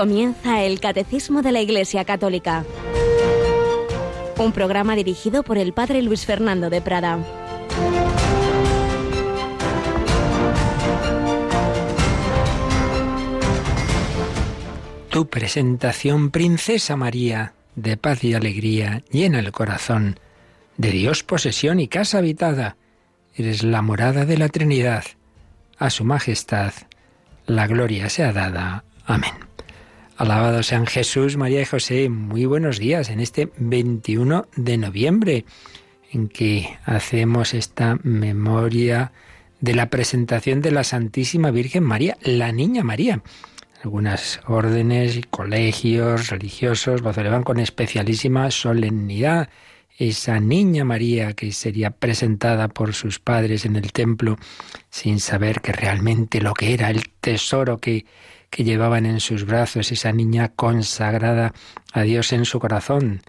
Comienza el Catecismo de la Iglesia Católica. Un programa dirigido por el Padre Luis Fernando de Prada. Tu presentación, Princesa María, de paz y alegría, llena el corazón, de Dios posesión y casa habitada. Eres la morada de la Trinidad. A su majestad, la gloria sea dada. Amén. Alabado sean Jesús, María y José. Muy buenos días en este 21 de noviembre, en que hacemos esta memoria de la presentación de la Santísima Virgen María, la Niña María. Algunas órdenes y colegios religiosos lo celebran con especialísima solemnidad. Esa niña María que sería presentada por sus padres en el templo sin saber que realmente lo que era el tesoro que que llevaban en sus brazos, esa niña consagrada a Dios en su corazón.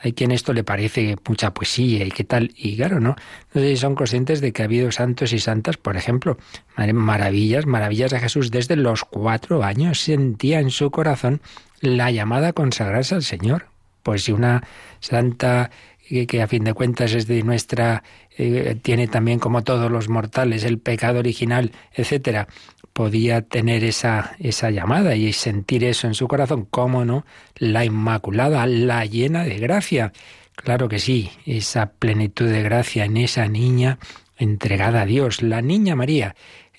Hay quien esto le parece mucha poesía y qué tal, y claro, ¿no? No sé si son conscientes de que ha habido santos y santas, por ejemplo, maravillas, maravillas de Jesús desde los cuatro años sentía en su corazón la llamada a consagrarse al Señor. Pues si una santa que, a fin de cuentas es de nuestra, eh, tiene también como todos los mortales el pecado original, etcétera, podía tener esa, esa llamada y sentir eso en su corazón. ¿Cómo no? La Inmaculada, la llena de gracia. Claro que sí, esa plenitud de gracia en esa niña entregada a Dios, la niña María.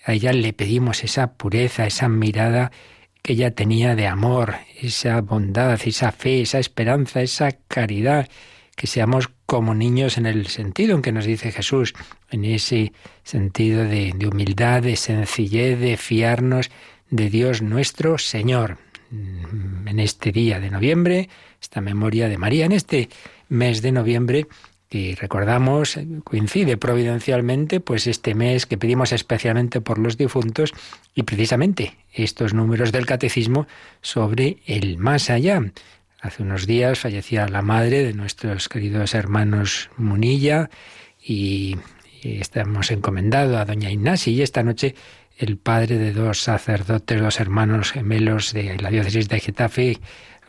A ella le pedimos esa pureza, esa mirada que ella tenía de amor, esa bondad, esa fe, esa esperanza, esa caridad, que seamos como niños en el sentido en que nos dice Jesús, en ese sentido de, humildad, de sencillez, de fiarnos de Dios nuestro Señor. En este día de noviembre, esta memoria de María, en este mes de noviembre, que recordamos, coincide providencialmente, pues este mes que pedimos especialmente por los difuntos y precisamente estos números del catecismo sobre el más allá. Hace unos días fallecía la madre de nuestros queridos hermanos Munilla y, estamos encomendados a doña Ignasi. Y esta noche el padre de dos sacerdotes, dos hermanos gemelos de la diócesis de Getafe,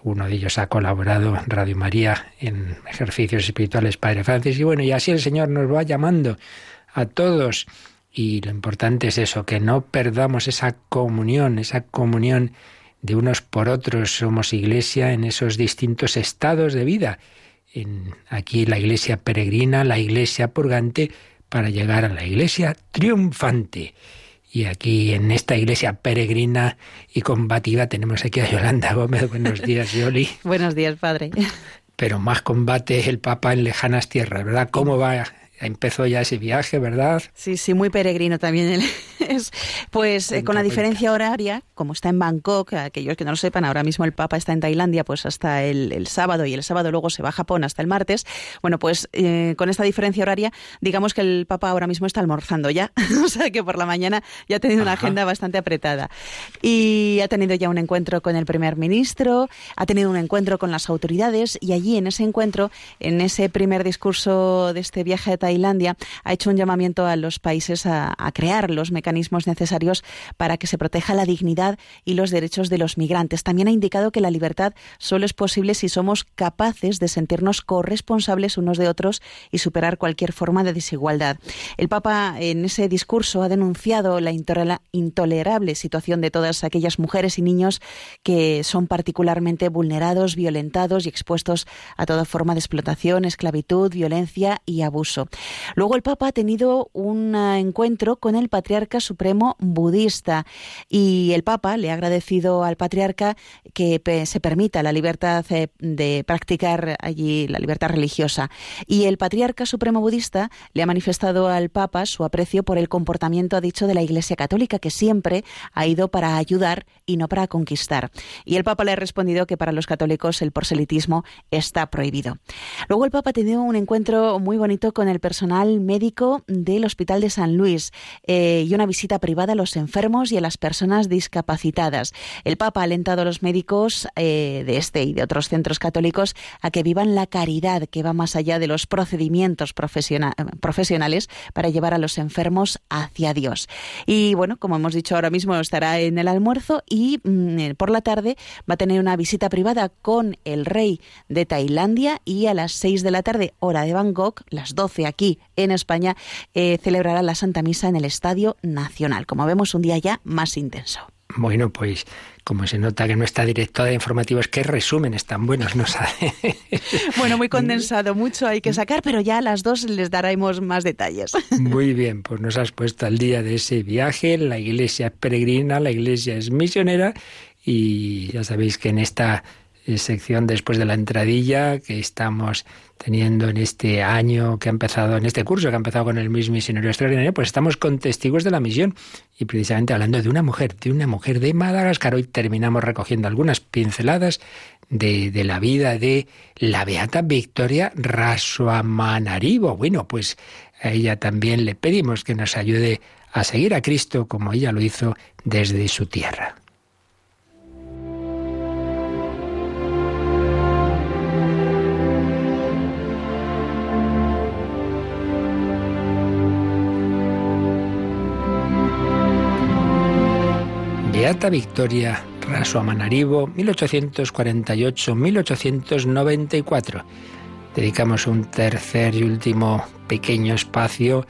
uno de ellos ha colaborado en Radio María en ejercicios espirituales Padre Francis. Y bueno, y así el Señor nos va llamando a todos. Y lo importante es eso, que no perdamos esa comunión, esa comunión de unos por otros. Somos iglesia en esos distintos estados de vida. En, aquí la iglesia peregrina, la iglesia purgante, para llegar a la iglesia triunfante. Y aquí en esta iglesia peregrina y combativa tenemos aquí a Yolanda Gómez. Buenos días, Yoli. Buenos días, padre. Pero más combate el Papa en lejanas tierras, ¿verdad? ¿Cómo va empezó ya ese viaje, ¿verdad? Sí, sí, muy peregrino también. Es, pues eh, con la diferencia horaria, como está en Bangkok, aquellos que no lo sepan, ahora mismo el Papa está en Tailandia pues hasta el, sábado y el sábado luego se va a Japón hasta el martes. Bueno, pues eh, con esta diferencia horaria, digamos que el Papa ahora mismo está almorzando ya, o sea que por la mañana ya ha tenido una agenda bastante apretada. Y ha tenido ya un encuentro con el primer ministro, ha tenido un encuentro con las autoridades y allí en ese encuentro, en ese primer discurso de este viaje a Tailandia, ha hecho un llamamiento a los países a, a crear los mecanismos necesarios para que se proteja la dignidad y los derechos de los migrantes. También ha indicado que la libertad solo es posible si somos capaces de sentirnos corresponsables unos de otros y superar cualquier forma de desigualdad. El Papa en ese discurso ha denunciado la intolerable situación de todas aquellas mujeres y niños que son particularmente vulnerados, violentados y expuestos a toda forma de explotación, esclavitud, violencia y abuso. Luego el Papa ha tenido un encuentro con el patriarca supremo budista y el Papa le ha agradecido al patriarca que se permita la libertad eh, de practicar allí la libertad religiosa. Y el patriarca supremo budista le ha manifestado al Papa su aprecio por el comportamiento, ha dicho, de la Iglesia Católica, que siempre ha ido para ayudar y no para conquistar. Y el Papa le ha respondido que para los católicos el proselitismo está prohibido. Luego el Papa ha tenido un encuentro muy bonito con el personal médico del Hospital de San Luis eh, y una visita privada a los enfermos y a las personas discapacitadas. El Papa ha alentado a los médicos eh, de este y de otros centros católicos a que vivan la caridad que va más allá de los procedimientos profesionales para llevar a los enfermos hacia Dios. Y bueno, como hemos dicho ahora mismo, estará en el almuerzo y mm, por la tarde va a tener una visita privada con el rey de Tailandia y a las 6 de la tarde, hora de Bangkok, las 12 aquí en España, eh, celebrará la Santa Misa en el Estadio Nacional. Como vemos, un día ya más intenso. Bueno, pues como se nota que no está directo de informativos, qué resúmenes tan buenos nos hace. bueno, muy condensado, mucho hay que sacar, pero ya a las dos les daremos más detalles. Muy bien, pues nos has puesto al día de ese viaje. La iglesia es peregrina, la iglesia es misionera y ya sabéis que en esta sección después de la entradilla que estamos teniendo en este año que ha empezado, en este curso que ha empezado con el mismo misionero extraordinario, pues estamos con testigos de la misión y precisamente hablando de una mujer, de una mujer de Madagascar. Hoy terminamos recogiendo algunas pinceladas de, de la vida de la beata Victoria Rasuamanarivo. Bueno, pues a ella también le pedimos que nos ayude a seguir a Cristo como ella lo hizo desde su tierra. Beata Victoria Manarivo, 1848-1894. Dedicamos un tercer y último pequeño espacio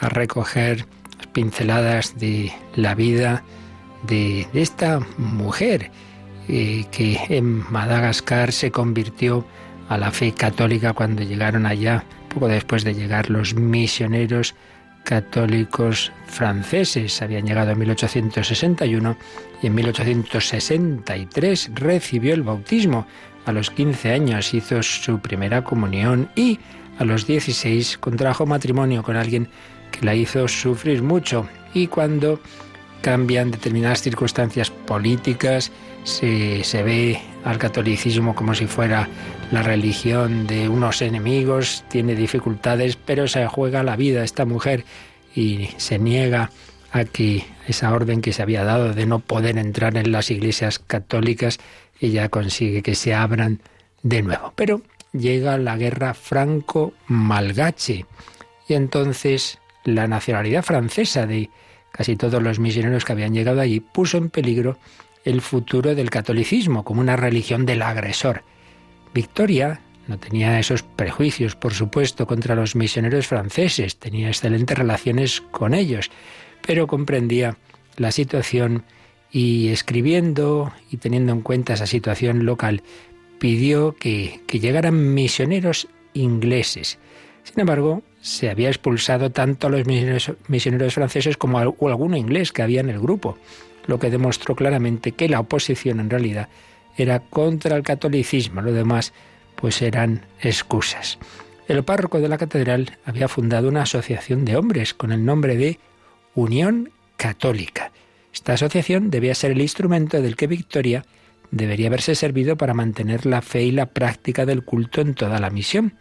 a recoger pinceladas de la vida de, esta mujer eh, que en Madagascar se convirtió a la fe católica cuando llegaron allá, poco después de llegar los misioneros católicos franceses. Habían llegado en 1861 y en 1863 recibió el bautismo. A los 15 años hizo su primera comunión y a los 16 contrajo matrimonio con alguien que la hizo sufrir mucho. Y cuando cambian determinadas circunstancias políticas, se, se ve al catolicismo como si fuera la religión de unos enemigos, tiene dificultades, pero se juega la vida esta mujer y se niega a que esa orden que se había dado de no poder entrar en las iglesias católicas, ella consigue que se abran de nuevo. Pero llega la guerra franco-malgache y entonces la nacionalidad francesa de casi todos los misioneros que habían llegado allí puso en peligro el futuro del catolicismo como una religión del agresor. Victoria no tenía esos prejuicios, por supuesto, contra los misioneros franceses, tenía excelentes relaciones con ellos, pero comprendía la situación y escribiendo y teniendo en cuenta esa situación local, pidió que, llegaran misioneros ingleses. Sin embargo, se había expulsado tanto a los misioneros, franceses como a alguno inglés que había en el grupo, lo que demostró claramente que la oposición en realidad era contra el catolicismo, lo demás pues eran excusas. El párroco de la catedral había fundado una asociación de hombres con el nombre de Unión Católica. Esta asociación debía ser el instrumento del que Victoria debería haberse servido para mantener la fe y la práctica del culto en toda la misión.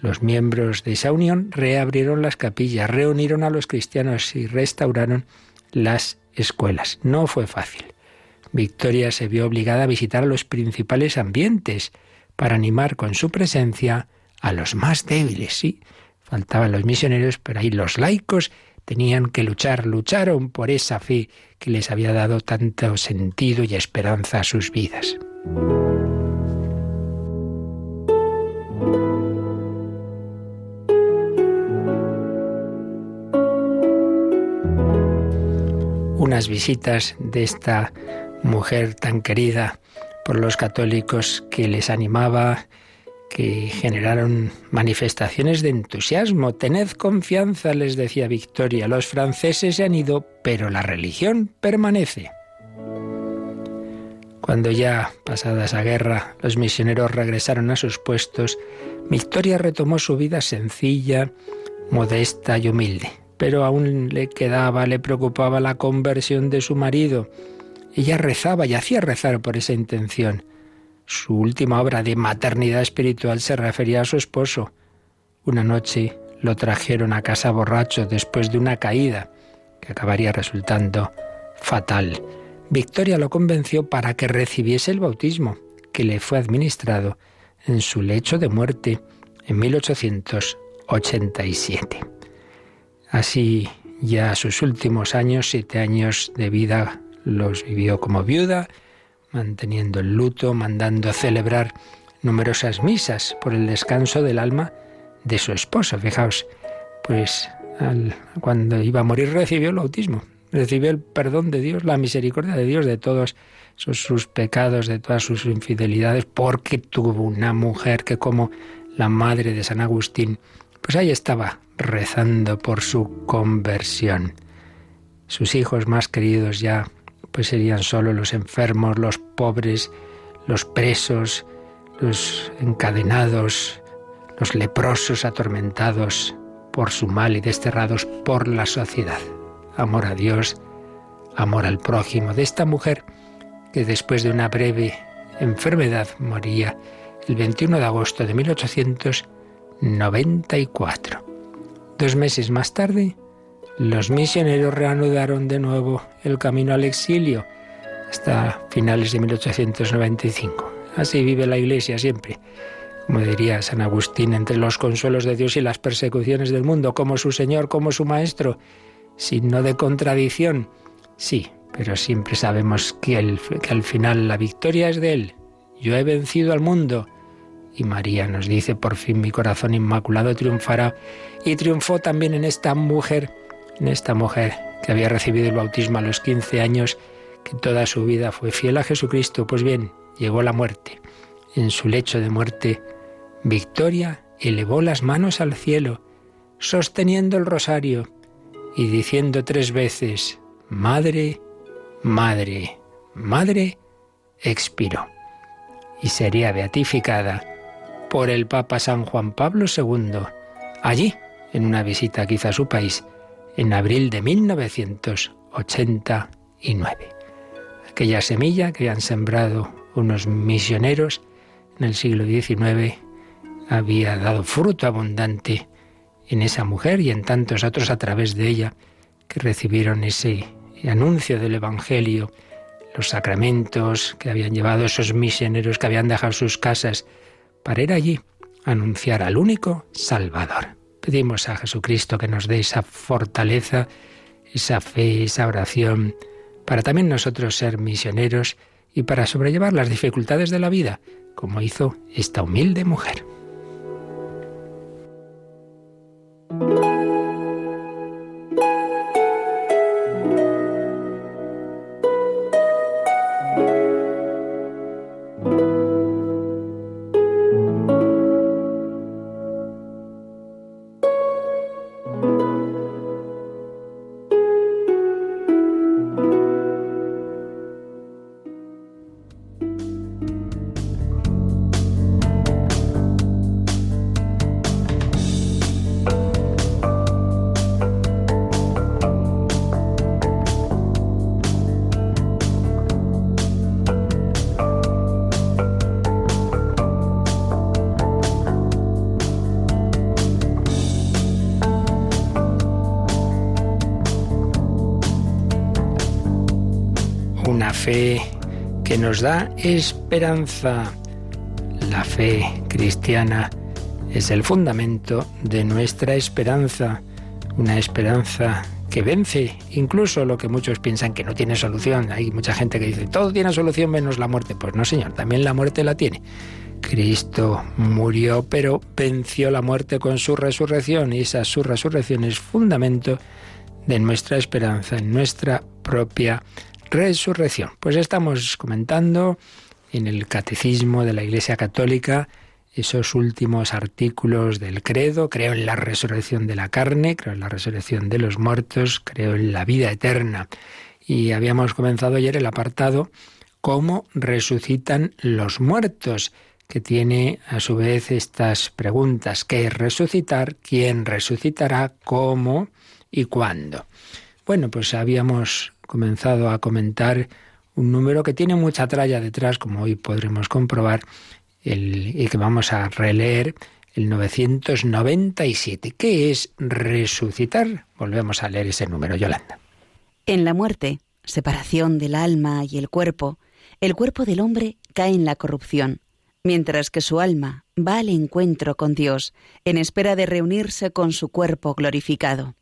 Los miembros de esa unión reabrieron las capillas, reunieron a los cristianos y restauraron las escuelas. No fue fácil. Victoria se vio obligada a visitar a los principales ambientes para animar con su presencia a los más débiles. Sí, faltaban los misioneros, pero ahí los laicos tenían que luchar, lucharon por esa fe que les había dado tanto sentido y esperanza a sus vidas. Unas visitas de esta mujer tan querida por los católicos que les animaba, que generaron manifestaciones de entusiasmo. Tened confianza, les decía Victoria. Los franceses se han ido, pero la religión permanece. Cuando ya, pasada esa guerra, los misioneros regresaron a sus puestos, Victoria retomó su vida sencilla, modesta y humilde. Pero aún le quedaba, le preocupaba la conversión de su marido ella rezaba y hacía rezar por esa intención. Su última obra de maternidad espiritual se refería a su esposo. Una noche lo trajeron a casa borracho después de una caída que acabaría resultando fatal. Victoria lo convenció para que recibiese el bautismo que le fue administrado en su lecho de muerte en 1887. Así, ya sus últimos años, siete años de vida, los vivió como viuda, manteniendo el luto, mandando celebrar numerosas misas por el descanso del alma de su esposo. Fijaos, pues cuando iba a morir recibió el bautismo, recibió el perdón de Dios, la misericordia de Dios de todos sus, pecados, de todas sus infidelidades, porque tuvo una mujer que como la madre de San Agustín, pues ahí estaba rezando por su conversión. Sus hijos más queridos ya pues serían solo los enfermos, los pobres, los presos, los encadenados, los leprosos atormentados por su mal y desterrados por la sociedad. Amor a Dios, amor al prójimo de esta mujer que después de una breve enfermedad moría el 21 de agosto de 1894. Dos meses más tarde, los misioneros reanudaron de nuevo el camino al exilio hasta finales de 1895. Así vive la Iglesia siempre, como diría San Agustín, entre los consuelos de Dios y las persecuciones del mundo, como su Señor, como su Maestro, signo de contradicción. Sí, pero siempre sabemos que, que al final la victoria es de Él. Yo he vencido al mundo. Y María nos dice, por fin mi corazón inmaculado triunfará. Y triunfó también en esta mujer, en esta mujer que había recibido el bautismo a los 15 años, que toda su vida fue fiel a Jesucristo. Pues bien, llegó la muerte. En su lecho de muerte, Victoria elevó las manos al cielo, sosteniendo el rosario y diciendo tres veces, Madre Madre, Madre, expiró y sería beatificada por el Papa San Juan Pablo II, allí, en una visita quizá a su país, en abril de 1989. Aquella semilla que habían sembrado unos misioneros en el siglo XIX había dado fruto abundante en esa mujer y en tantos otros a través de ella que recibieron ese anuncio del Evangelio, los sacramentos que habían llevado esos misioneros que habían dejado sus casas para ir allí a anunciar al único Salvador. Pedimos a Jesucristo que nos dé esa fortaleza, esa fe, esa oración, para también nosotros ser misioneros y para sobrellevar las dificultades de la vida, como hizo esta humilde mujer. Nos da esperanza. La fe cristiana es el fundamento de nuestra esperanza, una esperanza que vence incluso lo que muchos piensan que no tiene solución. Hay mucha gente que dice, todo tiene solución menos la muerte. Pues no, Señor, también la muerte la tiene. Cristo murió, pero venció la muerte con su resurrección y esa su resurrección es fundamento de nuestra esperanza, en nuestra propia resurrección. Pues estamos comentando en el Catecismo de la Iglesia Católica esos últimos artículos del credo. Creo en la resurrección de la carne, creo en la resurrección de los muertos, creo en la vida eterna. Y habíamos comenzado ayer el apartado cómo resucitan los muertos, que tiene a su vez estas preguntas. ¿Qué es resucitar? ¿Quién resucitará? ¿Cómo? ¿Y cuándo? Bueno, pues habíamos comenzado a comentar un número que tiene mucha tralla detrás, como hoy podremos comprobar, el, y que vamos a releer el 997. ¿Qué es resucitar? Volvemos a leer ese número, Yolanda. En la muerte, separación del alma y el cuerpo, el cuerpo del hombre cae en la corrupción, mientras que su alma va al encuentro con Dios, en espera de reunirse con su cuerpo glorificado.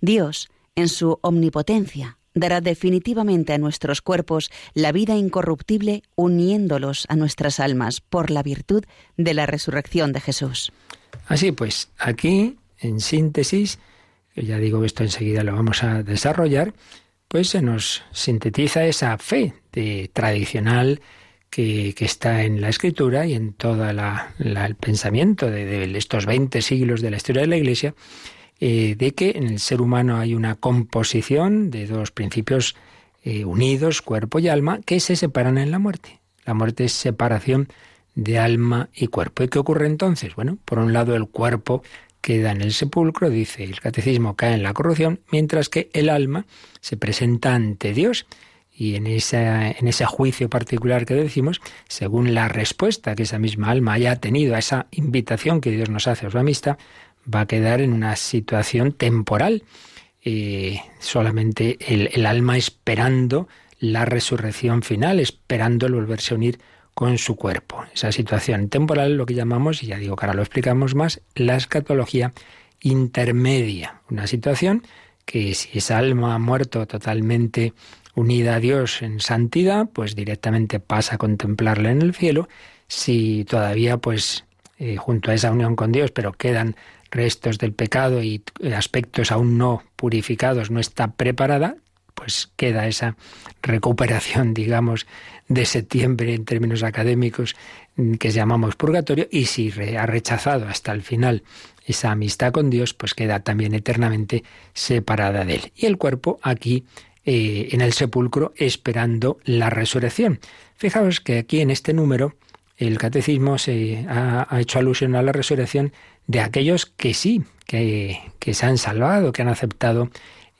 Dios, en su omnipotencia, dará definitivamente a nuestros cuerpos la vida incorruptible uniéndolos a nuestras almas por la virtud de la resurrección de Jesús. Así pues, aquí, en síntesis, ya digo esto enseguida lo vamos a desarrollar, pues se nos sintetiza esa fe tradicional que, está en la escritura y en todo el pensamiento de, estos 20 siglos de la historia de la Iglesia, eh, de que en el ser humano hay una composición de dos principios eh, unidos, cuerpo y alma, que se separan en la muerte. La muerte es separación de alma y cuerpo. ¿Y qué ocurre entonces? Bueno, por un lado el cuerpo queda en el sepulcro, dice el catecismo, cae en la corrupción, mientras que el alma se presenta ante Dios. Y en, en ese juicio particular que decimos, según la respuesta que esa misma alma haya tenido a esa invitación que Dios nos hace a su amistad, va a quedar en una situación temporal, eh, solamente el, alma esperando la resurrección final, esperando el volverse a unir con su cuerpo. Esa situación temporal, lo que llamamos, y ya digo que ahora lo explicamos más, la escatología intermedia. Una situación que si esa alma ha muerto totalmente unida a Dios en santidad, pues directamente pasa a contemplarla en el cielo. Si todavía, pues, eh, junto a esa unión con Dios, pero quedan restos del pecado y aspectos aún no purificados, no está preparada, pues queda esa recuperación, digamos, de septiembre en términos académicos mm, que llamamos purgatorio y si ha rechazado hasta el final esa amistad con Dios, pues queda también eternamente separada de él. Y el cuerpo aquí eh, en el sepulcro esperando la resurrección. Fijaos que aquí en este número el catecismo se ha, hecho alusión a la resurrección de aquellos que sí, que, que se han salvado, que han aceptado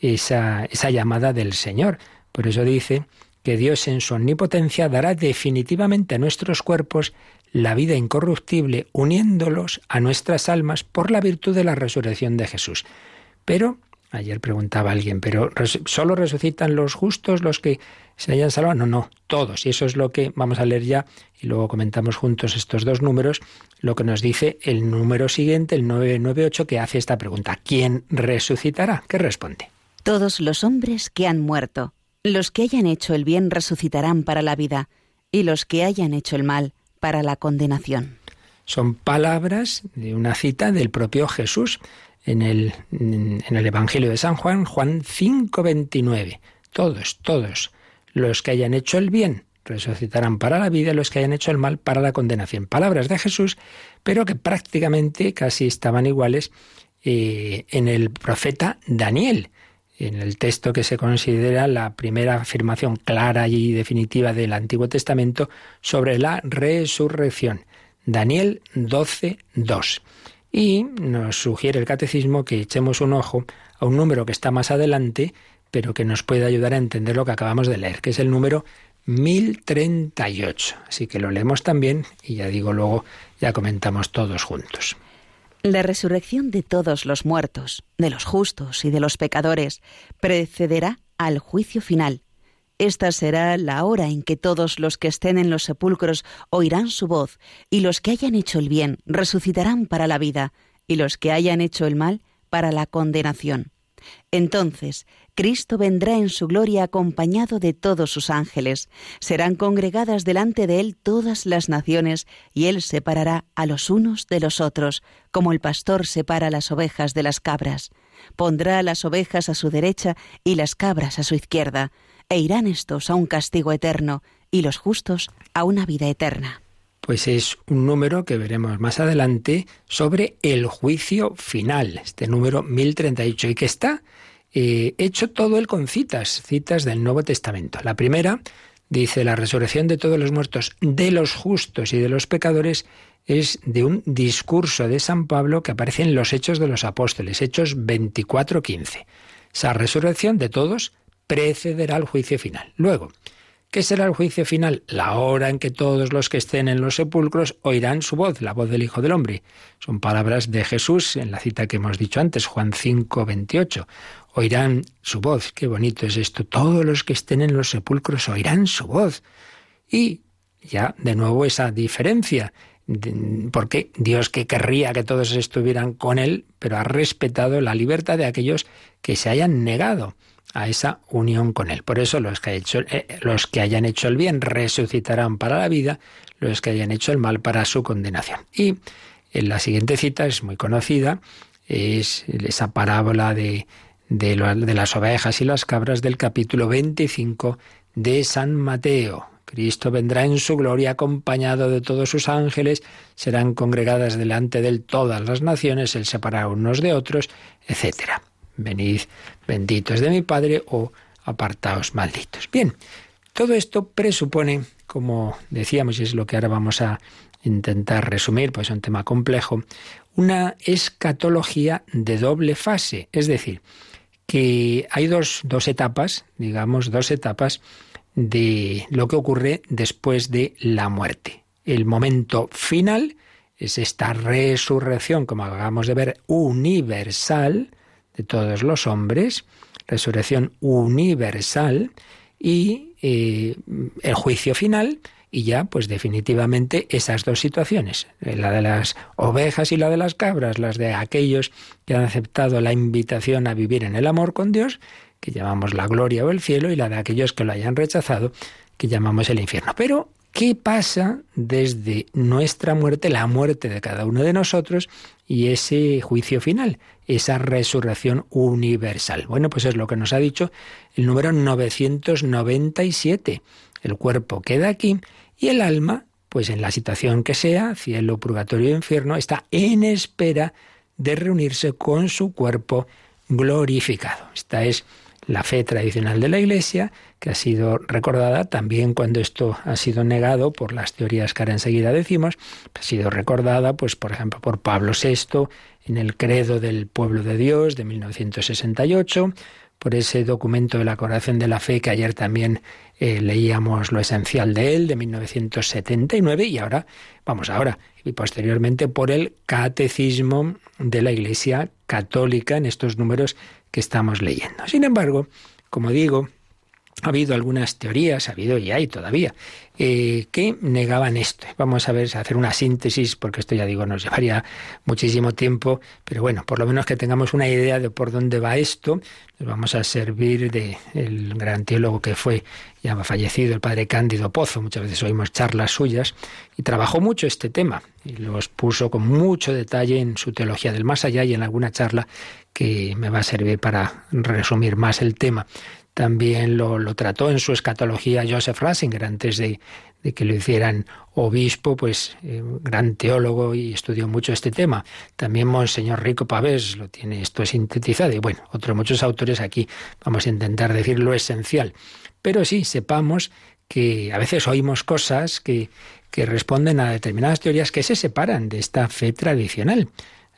esa, esa llamada del Señor. Por eso dice que Dios en su omnipotencia dará definitivamente a nuestros cuerpos la vida incorruptible, uniéndolos a nuestras almas por la virtud de la resurrección de Jesús. Pero, ayer preguntaba alguien, ¿pero solo resucitan los justos, los que se hayan salvado? No, no, todos. Y eso es lo que vamos a leer ya, y luego comentamos juntos estos dos números, lo que nos dice el número siguiente, el 998, que hace esta pregunta. ¿Quién resucitará? ¿Qué responde? Todos los hombres que han muerto, los que hayan hecho el bien resucitarán para la vida, y los que hayan hecho el mal para la condenación. Son palabras de una cita del propio Jesús en el, Evangelio de San Juan, Juan 5:29. Todos, todos los que hayan hecho el bien resucitarán para la vida, los que hayan hecho el mal para la condenación. Palabras de Jesús, pero que prácticamente casi estaban iguales eh, en el profeta Daniel en el texto que se considera la primera afirmación clara y definitiva del Antiguo Testamento sobre la resurrección. Daniel 12, 2. Y nos sugiere el catecismo que echemos un ojo a un número que está más adelante, pero que nos puede ayudar a entender lo que acabamos de leer, que es el número 1038. Así que lo leemos también y ya digo luego, ya comentamos todos juntos. La resurrección de todos los muertos, de los justos y de los pecadores, precederá al juicio final. Esta será la hora en que todos los que estén en los sepulcros oirán su voz, y los que hayan hecho el bien resucitarán para la vida, y los que hayan hecho el mal para la condenación. Entonces Cristo vendrá en su gloria acompañado de todos sus ángeles. Serán congregadas delante de él todas las naciones, y él separará a los unos de los otros, como el pastor separa las ovejas de las cabras. Pondrá las ovejas a su derecha y las cabras a su izquierda, e irán estos a un castigo eterno, y los justos a una vida eterna. Pues es un número que veremos más adelante sobre el juicio final, este número 1038, y que está eh, hecho todo él con citas, citas del Nuevo Testamento. La primera dice, la resurrección de todos los muertos, de los justos y de los pecadores, es de un discurso de San Pablo que aparece en los Hechos de los Apóstoles, Hechos 24-15. Esa resurrección de todos precederá al juicio final. Luego, ¿Qué será el juicio final? La hora en que todos los que estén en los sepulcros oirán su voz, la voz del Hijo del Hombre. Son palabras de Jesús en la cita que hemos dicho antes, Juan 5, 28. Oirán su voz. Qué bonito es esto. Todos los que estén en los sepulcros oirán su voz. Y ya de nuevo esa diferencia porque Dios que querría que todos estuvieran con Él, pero ha respetado la libertad de aquellos que se hayan negado a esa unión con Él. Por eso los que, hecho, eh, los que hayan hecho el bien resucitarán para la vida, los que hayan hecho el mal para su condenación. Y en la siguiente cita es muy conocida, es esa parábola de, de, las ovejas y las cabras del capítulo 25 de San Mateo. Cristo vendrá en su gloria acompañado de todos sus ángeles, serán congregadas delante de él todas las naciones, él separará unos de otros, etc. Venid benditos de mi Padre o apartaos malditos. Bien, todo esto presupone, como decíamos, y es lo que ahora vamos a intentar resumir, pues es un tema complejo, una escatología de doble fase, es decir, que hay dos, dos etapas, digamos, dos etapas de lo que ocurre después de la muerte. El momento final es esta resurrección, como acabamos de ver, universal de todos los hombres, resurrección universal y eh, el juicio final y ya pues definitivamente esas dos situaciones, la de las ovejas y la de las cabras, las de aquellos que han aceptado la invitación a vivir en el amor con Dios que llamamos la gloria o el cielo, y la de aquellos que lo hayan rechazado, que llamamos el infierno. Pero, ¿qué pasa desde nuestra muerte, la muerte de cada uno de nosotros, y ese juicio final, esa resurrección universal? Bueno, pues es lo que nos ha dicho el número 997. El cuerpo queda aquí y el alma, pues en la situación que sea, cielo, purgatorio infierno, está en espera de reunirse con su cuerpo glorificado. Esta es la fe tradicional de la Iglesia, que ha sido recordada también cuando esto ha sido negado por las teorías que ahora enseguida decimos, ha sido recordada, pues, por ejemplo, por Pablo VI en el Credo del Pueblo de Dios de 1968, por ese documento de la Coración de la Fe que ayer también eh, leíamos lo esencial de él, de 1979, y ahora, vamos ahora, y posteriormente por el Catecismo de la Iglesia Católica en estos números que estamos leyendo. Sin embargo, como digo, ha habido algunas teorías, ha habido y hay todavía, eh, que negaban esto. Vamos a ver, hacer una síntesis, porque esto ya digo, nos llevaría muchísimo tiempo, pero bueno, por lo menos que tengamos una idea de por dónde va esto. Nos vamos a servir del el gran teólogo que fue ya fallecido, el padre Cándido Pozo. Muchas veces oímos charlas suyas y trabajó mucho este tema y lo expuso con mucho detalle en su teología del más allá y en alguna charla que me va a servir para resumir más el tema. También lo, trató en su escatología Joseph Ratzinger antes de, que lo hicieran obispo, pues eh, gran teólogo y estudió mucho este tema. También Monseñor Rico Pavés lo tiene esto sintetizado y bueno, otros muchos autores aquí vamos a intentar decir lo esencial. Pero sí, sepamos que a veces oímos cosas que, que responden a determinadas teorías que se separan de esta fe tradicional.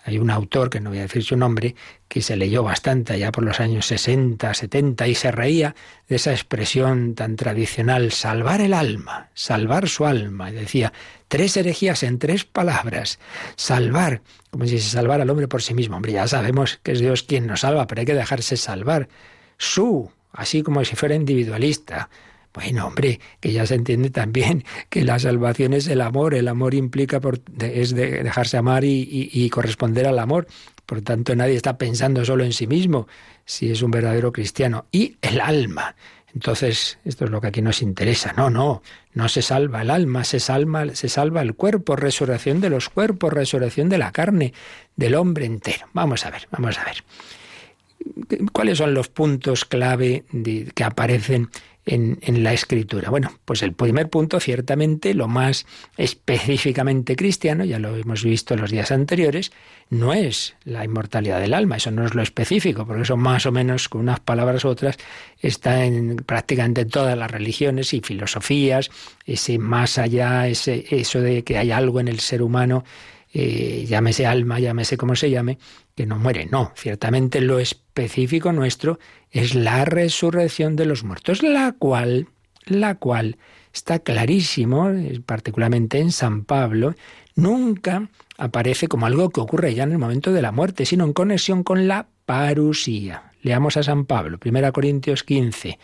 Hay un autor, que no voy a decir su nombre, que se leyó bastante allá por los años 60, 70 y se reía de esa expresión tan tradicional, salvar el alma, salvar su alma. Y decía, tres herejías en tres palabras, salvar, como si se salvara al hombre por sí mismo. Hombre, ya sabemos que es Dios quien nos salva, pero hay que dejarse salvar. Su, así como si fuera individualista. Bueno, hombre, que ya se entiende también que la salvación es el amor, el amor implica es de dejarse amar y, corresponder al amor. Por tanto, nadie está pensando solo en sí mismo, si es un verdadero cristiano. Y el alma. Entonces, esto es lo que aquí nos interesa. No, no, no se salva el alma, se salva, se salva el cuerpo, resurrección de los cuerpos, resurrección de la carne, del hombre entero. Vamos a ver, vamos a ver. ¿Cuáles son los puntos clave que aparecen en, la escritura. Bueno, pues el primer punto, ciertamente, lo más específicamente cristiano, ya lo hemos visto en los días anteriores, no es la inmortalidad del alma, eso no es lo específico, porque eso más o menos, con unas palabras u otras, está en prácticamente todas las religiones y filosofías, ese más allá, ese, eso de que hay algo en el ser humano eh, llámese alma, llámese como se llame, que no muere. No, ciertamente lo específico nuestro es la resurrección de los muertos, la cual, la cual está clarísimo, particularmente en San Pablo, nunca aparece como algo que ocurre ya en el momento de la muerte, sino en conexión con la parusía. Leamos a San Pablo, 1 Corintios 15.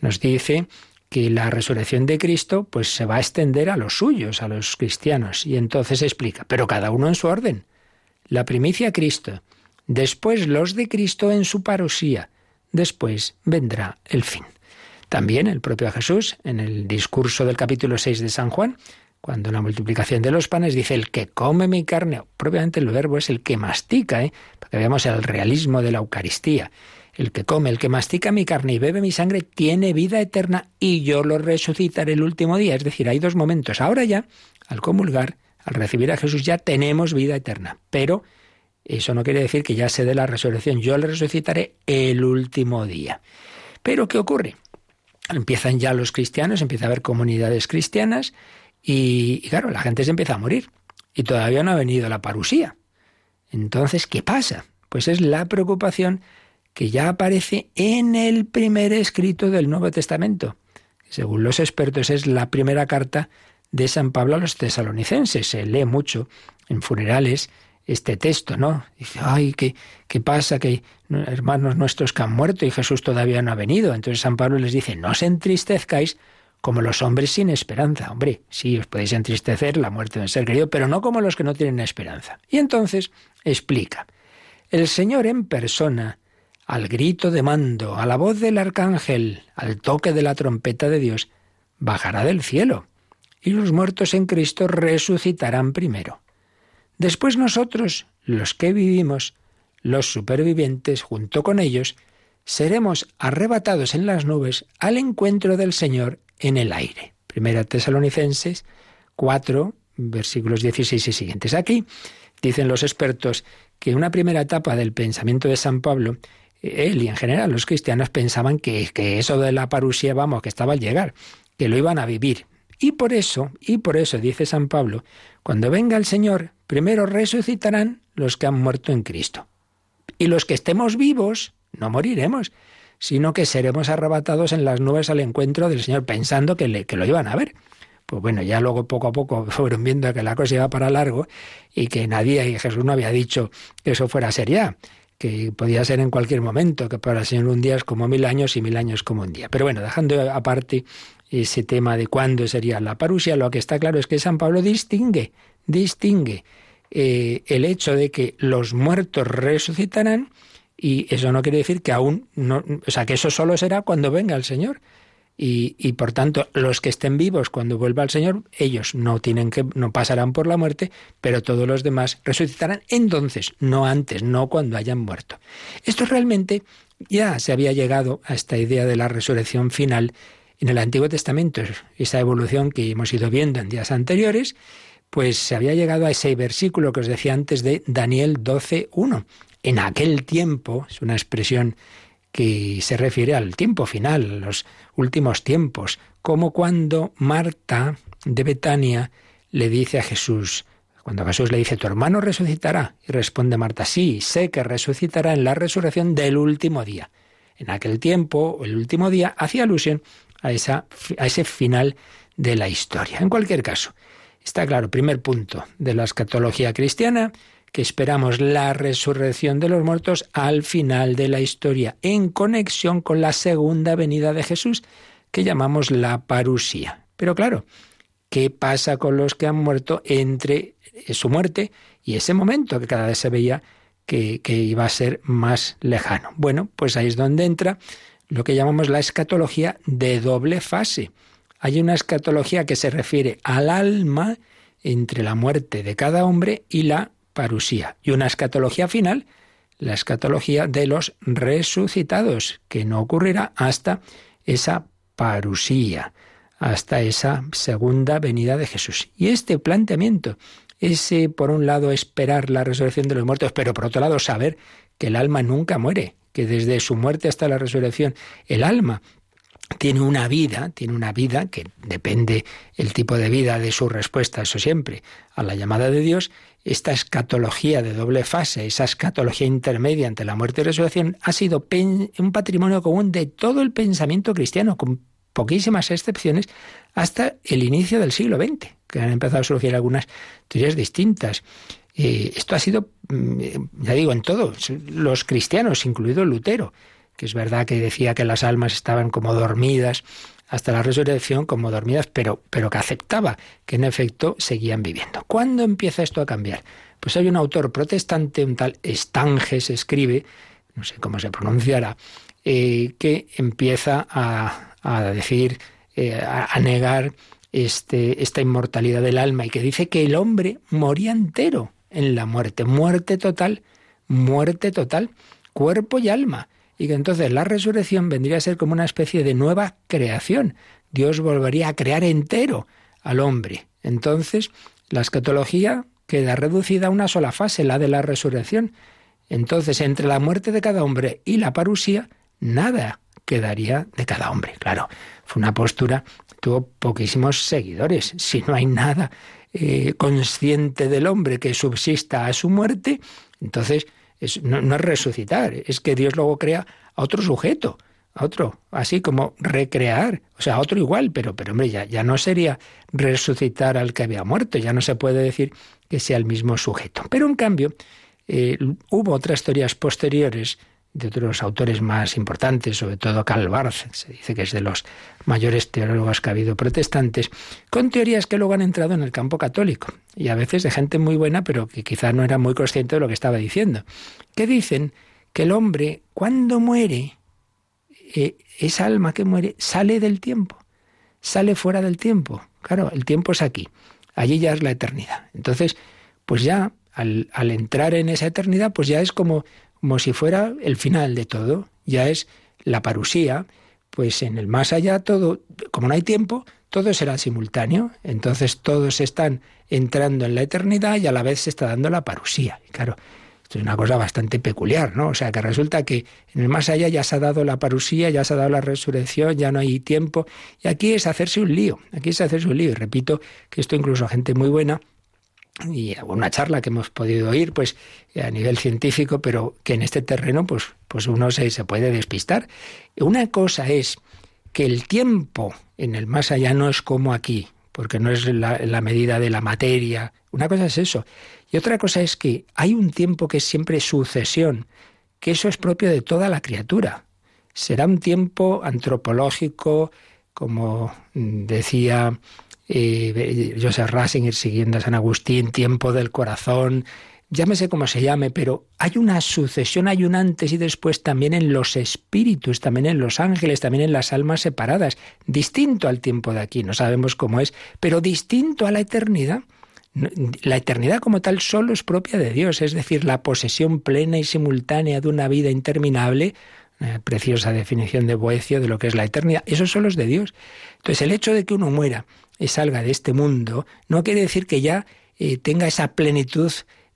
Nos dice que la resurrección de Cristo pues se va a extender a los suyos, a los cristianos, y entonces explica, pero cada uno en su orden. La primicia Cristo, después los de Cristo en su parusía, después vendrá el fin. También el propio Jesús, en el discurso del capítulo 6 de San Juan, cuando la multiplicación de los panes dice el que come mi carne, propiamente el verbo es el que mastica, ¿eh? para veamos el realismo de la Eucaristía. El que come, el que mastica mi carne y bebe mi sangre tiene vida eterna y yo lo resucitaré el último día. Es decir, hay dos momentos. Ahora ya, al comulgar, al recibir a Jesús, ya tenemos vida eterna. Pero eso no quiere decir que ya se dé la resurrección. Yo le resucitaré el último día. Pero ¿qué ocurre? empiezan ya los cristianos, empieza a haber comunidades cristianas y, claro, la gente se empieza a morir y todavía no ha venido la parusía. Entonces, ¿qué pasa? Pues es la preocupación que ya aparece en el primer escrito del Nuevo Testamento. Según los expertos, es la primera carta de San Pablo a los tesalonicenses. Se lee mucho en funerales este texto, ¿no? Dice, ay, ¿qué, qué pasa? Que hermanos nuestros que han muerto y Jesús todavía no ha venido. Entonces San Pablo les dice, no os entristezcáis como los hombres sin esperanza. Hombre, sí, os podéis entristecer la muerte de ser querido, pero no como los que no tienen esperanza. Y entonces explica, el Señor en persona, al grito de mando, a la voz del arcángel, al toque de la trompeta de Dios, bajará del cielo, y los muertos en Cristo resucitarán primero. Después nosotros, los que vivimos, los supervivientes, junto con ellos, seremos arrebatados en las nubes al encuentro del Señor en el aire. Primera Tesalonicenses 4, versículos 16 y siguientes. Aquí dicen los expertos que una primera etapa del pensamiento de San Pablo, él y en general los cristianos pensaban que, que eso de la parusía, vamos, que estaba al llegar, que lo iban a vivir. Y por eso, y por eso dice San Pablo, cuando venga el Señor, primero resucitarán los que han muerto en Cristo. Y los que estemos vivos, no moriremos, sino que seremos arrebatados en las nubes al encuentro del Señor, pensando que, le, lo iban a ver. Pues bueno, ya luego poco a poco fueron viendo que la cosa iba para largo y que nadie, y Jesús no había dicho que eso fuera a que podía ser en cualquier momento, que para el Señor un día es como mil años y mil años como un día. Pero bueno, dejando aparte ese tema de cuándo sería la parusia, lo que está claro es que San Pablo distingue, distingue eh, el hecho de que los muertos resucitarán y eso no quiere decir que aún no, o sea, que eso solo será cuando venga el Señor. Y, y, por tanto, los que estén vivos cuando vuelva el Señor, ellos no tienen que, no pasarán por la muerte, pero todos los demás resucitarán entonces, no antes, no cuando hayan muerto. Esto realmente ya se había llegado a esta idea de la resurrección final en el Antiguo Testamento, esa evolución que hemos ido viendo en días anteriores, pues se había llegado a ese versículo que os decía antes de Daniel 12.1. En aquel tiempo, es una expresión que se refiere al tiempo final, los últimos tiempos, como cuando Marta de Betania le dice a Jesús, cuando Jesús le dice, tu hermano resucitará, y responde Marta, sí, sé que resucitará en la resurrección del último día. En aquel tiempo, el último día, hacía alusión a, esa, a ese final de la historia. En cualquier caso, está claro, primer punto de la escatología cristiana, que esperamos la resurrección de los muertos al final de la historia, en conexión con la segunda venida de Jesús, que llamamos la parusía. Pero claro, ¿qué pasa con los que han muerto entre su muerte y ese momento que cada vez se veía que, que iba a ser más lejano? Bueno, pues ahí es donde entra lo que llamamos la escatología de doble fase. Hay una escatología que se refiere al alma entre la muerte de cada hombre y la parusía. Y una escatología final, la escatología de los resucitados, que no ocurrirá hasta esa parusía, hasta esa segunda venida de Jesús. Y este planteamiento, ese por un lado esperar la resurrección de los muertos, pero por otro lado saber que el alma nunca muere, que desde su muerte hasta la resurrección el alma tiene una vida, tiene una vida que depende el tipo de vida de su respuesta, eso siempre, a la llamada de Dios, esta escatología de doble fase, esa escatología intermedia entre la muerte y resurrección, ha sido un patrimonio común de todo el pensamiento cristiano, con poquísimas excepciones, hasta el inicio del siglo XX, que han empezado a surgir algunas teorías distintas. Eh, esto ha sido, mm, ya digo, en todos los cristianos, incluido Lutero, que es verdad que decía que las almas estaban como dormidas hasta la resurrección, como dormidas, pero, pero que aceptaba que en efecto seguían viviendo. ¿Cuándo empieza esto a cambiar? Pues hay un autor protestante, un tal Stanges, escribe, no sé cómo se pronunciará, eh, que empieza a, decir, eh, a, negar este, esta inmortalidad del alma y que dice que el hombre moría entero en la muerte, muerte total, muerte total, cuerpo y alma, y que entonces la resurrección vendría a ser como una especie de nueva creación. Dios volvería a crear entero al hombre. Entonces, la escatología queda reducida a una sola fase, la de la resurrección. Entonces, entre la muerte de cada hombre y la parusía, nada quedaría de cada hombre. Claro, fue una postura, tuvo poquísimos seguidores. Si no hay nada eh, consciente del hombre que subsista a su muerte, entonces no, no, es resucitar, es que Dios luego crea a otro sujeto, a otro, así como recrear, o sea, a otro igual, pero, pero hombre, ya, ya no sería resucitar al que había muerto, ya no se puede decir que sea el mismo sujeto. Pero en cambio, eh, hubo otras teorías posteriores de otros autores más importantes, sobre todo Karl Barth, se dice que es de los mayores teólogos que ha habido protestantes, con teorías que luego han entrado en el campo católico, y a veces de gente muy buena, pero que quizá no era muy consciente de lo que estaba diciendo, que dicen que el hombre, cuando muere, eh, esa alma que muere sale del tiempo, sale fuera del tiempo. Claro, el tiempo es aquí, allí ya es la eternidad. Entonces, pues ya al, al entrar en esa eternidad, pues ya es como como si fuera el final de todo, ya es la parusía, pues en el más allá todo, como no hay tiempo, todo será simultáneo, entonces todos están entrando en la eternidad y a la vez se está dando la parusía. Y claro, esto es una cosa bastante peculiar, ¿no? O sea, que resulta que en el más allá ya se ha dado la parusía, ya se ha dado la resurrección, ya no hay tiempo, y aquí es hacerse un lío, aquí es hacerse un lío. Y repito que esto incluso a gente muy buena y una charla que hemos podido oír pues a nivel científico pero que en este terreno pues pues uno se, se puede despistar. Una cosa es que el tiempo en el más allá no es como aquí porque no es la medida de la materia. Una cosa es eso. Y otra cosa es que hay un tiempo que es siempre sucesión que eso es propio de toda la criatura. Será un tiempo antropológico como decía eh, Joseph Ratzinger siguiendo a San Agustín, Tiempo del Corazón, llámese como se llame, pero hay una sucesión, hay un antes y después también en los espíritus, también en los ángeles, también en las almas separadas, distinto al tiempo de aquí, no sabemos cómo es, pero distinto a la eternidad. La eternidad como tal solo es propia de Dios, es decir, la posesión plena y simultánea de una vida interminable, preciosa definición de Boecio de lo que es la eternidad, eso solo es de Dios. Entonces el hecho de que uno muera salga de este mundo, no quiere decir que ya eh, tenga esa plenitud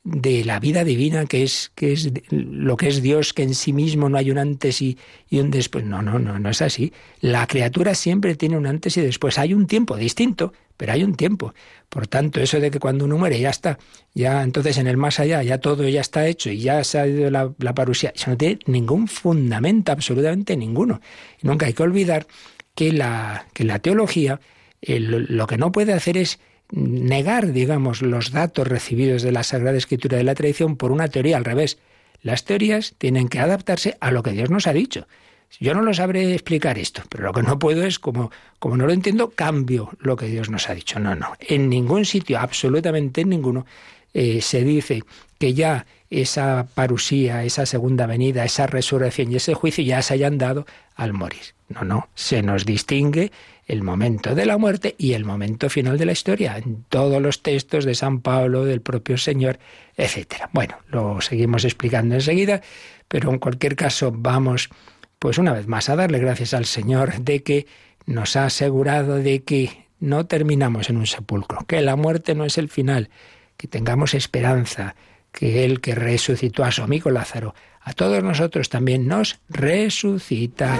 de la vida divina que es, que es lo que es Dios, que en sí mismo no hay un antes y, y, un después. No, no, no, no es así. La criatura siempre tiene un antes y después. Hay un tiempo distinto, pero hay un tiempo. Por tanto, eso de que cuando uno muere ya está, ya entonces en el más allá ya todo ya está hecho y ya se ha ido la, la parusía, eso no tiene ningún fundamento, absolutamente ninguno. Y nunca hay que olvidar que la, que la teología lo que no puede hacer es negar, digamos, los datos recibidos de la Sagrada Escritura de la tradición por una teoría al revés. Las teorías tienen que adaptarse a lo que Dios nos ha dicho. Yo no lo sabré explicar esto, pero lo que no puedo es, como, como no lo entiendo, cambio lo que Dios nos ha dicho. No, no. En ningún sitio, absolutamente en ninguno, eh, se dice que ya esa parusía, esa segunda venida, esa resurrección y ese juicio ya se hayan dado al morir. No, no. Se nos distingue el momento de la muerte y el momento final de la historia, en todos los textos de San Pablo, del propio Señor, etc. Bueno, lo seguimos explicando enseguida, pero en cualquier caso vamos, pues una vez más, a darle gracias al Señor de que nos ha asegurado de que no terminamos en un sepulcro, que la muerte no es el final, que tengamos esperanza, que Él que resucitó a su amigo Lázaro, a todos nosotros también nos resucitará.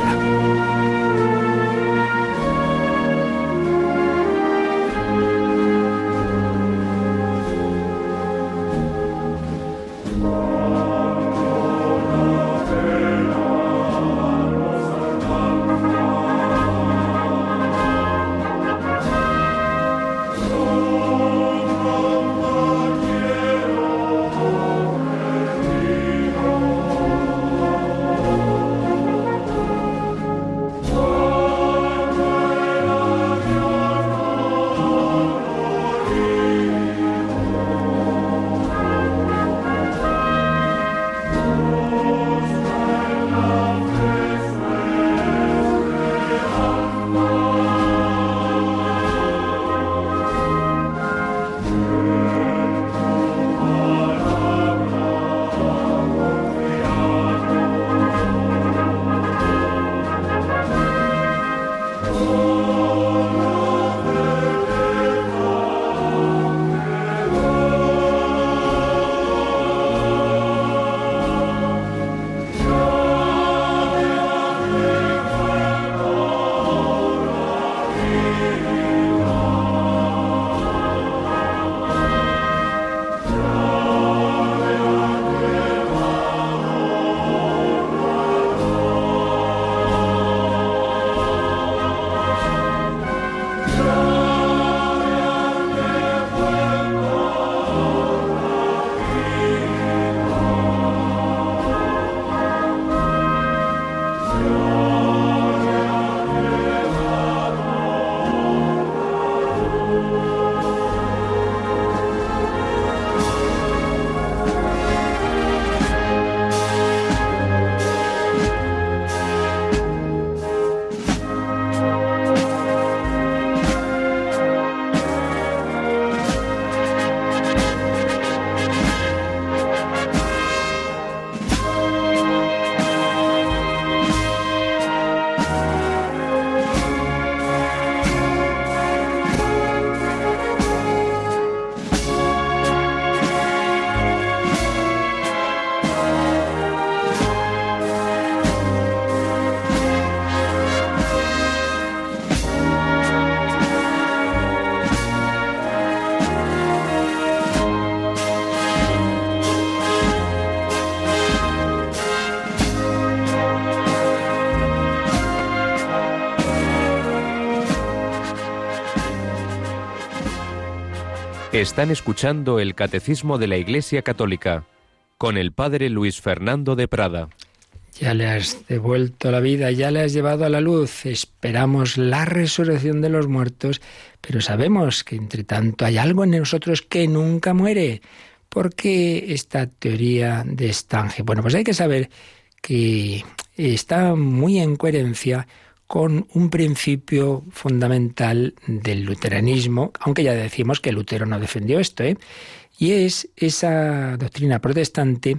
Están escuchando el Catecismo de la Iglesia Católica con el Padre Luis Fernando de Prada. Ya le has devuelto la vida, ya le has llevado a la luz. Esperamos la resurrección de los muertos, pero sabemos que entre tanto hay algo en nosotros que nunca muere. ¿Por qué esta teoría de estange? Bueno, pues hay que saber que está muy en coherencia con un principio fundamental del luteranismo, aunque ya decimos que Lutero no defendió esto, ¿eh? y es esa doctrina protestante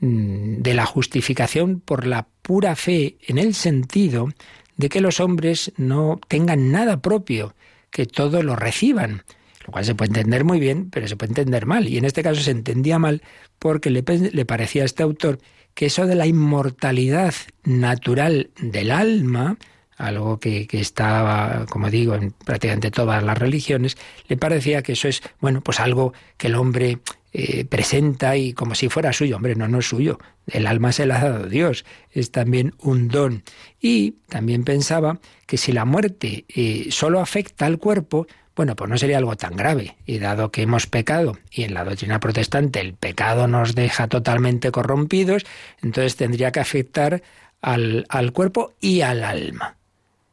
mm, de la justificación por la pura fe en el sentido de que los hombres no tengan nada propio, que todo lo reciban, lo cual se puede entender muy bien, pero se puede entender mal. Y en este caso se entendía mal porque le, le parecía a este autor que eso de la inmortalidad natural del alma, algo que, estaba, como digo, en prácticamente todas las religiones, le parecía que eso es, bueno, pues algo que el hombre eh, presenta y como si fuera suyo. Hombre, no, no es suyo. El alma se la ha dado Dios. Es también un don. Y también pensaba que si la muerte eh, solo afecta al cuerpo, bueno, pues no sería algo tan grave. Y dado que hemos pecado, y en la doctrina protestante el pecado nos deja totalmente corrompidos, entonces tendría que afectar al, al cuerpo y al alma.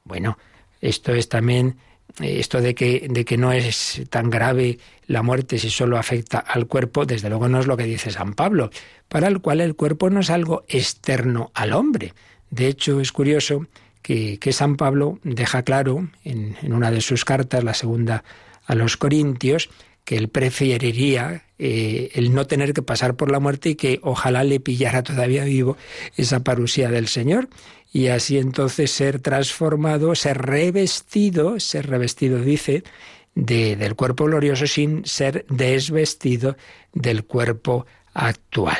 Bueno, esto es también eh, esto de que, de que no es tan grave la muerte si solo afecta al cuerpo, desde luego no es lo que dice San Pablo, para el cual el cuerpo no es algo externo al hombre. De hecho, es curioso que, que San Pablo deja claro en, una de sus cartas, la segunda a los Corintios, que él preferiría eh, el no tener que pasar por la muerte y que ojalá le pillara todavía vivo esa parusía del Señor y así entonces ser transformado, ser revestido, ser revestido, dice, de, del cuerpo glorioso sin ser desvestido del cuerpo actual.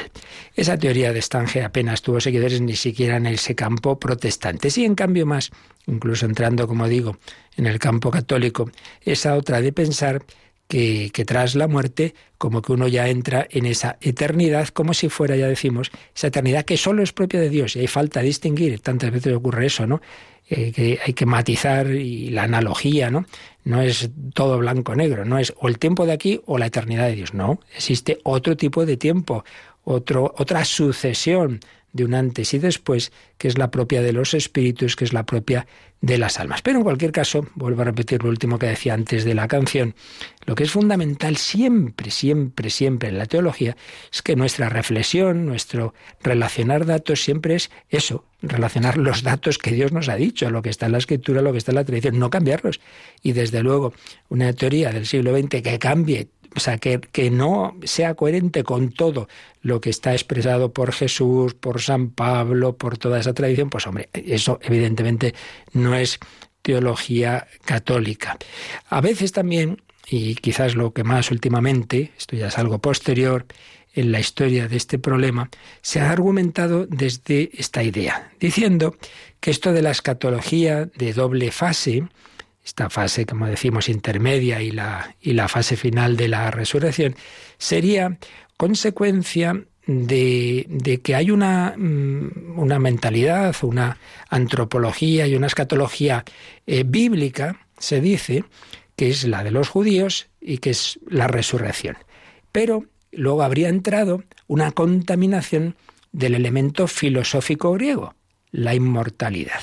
Esa teoría de Stange apenas tuvo seguidores ni siquiera en ese campo protestante. Sí, en cambio más, incluso entrando, como digo, en el campo católico, esa otra de pensar que, tras la muerte, como que uno ya entra en esa eternidad, como si fuera, ya decimos, esa eternidad que solo es propia de Dios. Y hay falta distinguir, tantas veces ocurre eso, ¿no? Eh, que hay que matizar y la analogía, ¿no? No es todo blanco-negro, no es o el tiempo de aquí o la eternidad de Dios, no. Existe otro tipo de tiempo, otro, otra sucesión de un antes y después, que es la propia de los espíritus, que es la propia de las almas. Pero en cualquier caso, vuelvo a repetir lo último que decía antes de la canción, lo que es fundamental siempre, siempre, siempre en la teología es que nuestra reflexión, nuestro relacionar datos siempre es eso, relacionar los datos que Dios nos ha dicho, lo que está en la escritura, lo que está en la tradición, no cambiarlos. Y desde luego, una teoría del siglo XX que cambie o sea, que, que, no sea coherente con todo lo que está expresado por Jesús, por San Pablo, por toda esa tradición, pues hombre, eso evidentemente no es teología católica. A veces también, y quizás lo que más últimamente, esto ya es algo posterior, en la historia de este problema, se ha argumentado desde esta idea, diciendo que esto de la escatología de doble fase, esta fase, como decimos, intermedia y la, y la fase final de la resurrección, sería consecuencia de, de, que hay una, mm, una, mentalidad, una antropología y una escatología eh, bíblica, se dice, que es la de los judíos y que es la resurrección. Pero luego habría entrado una contaminación del elemento filosófico griego, la inmortalidad.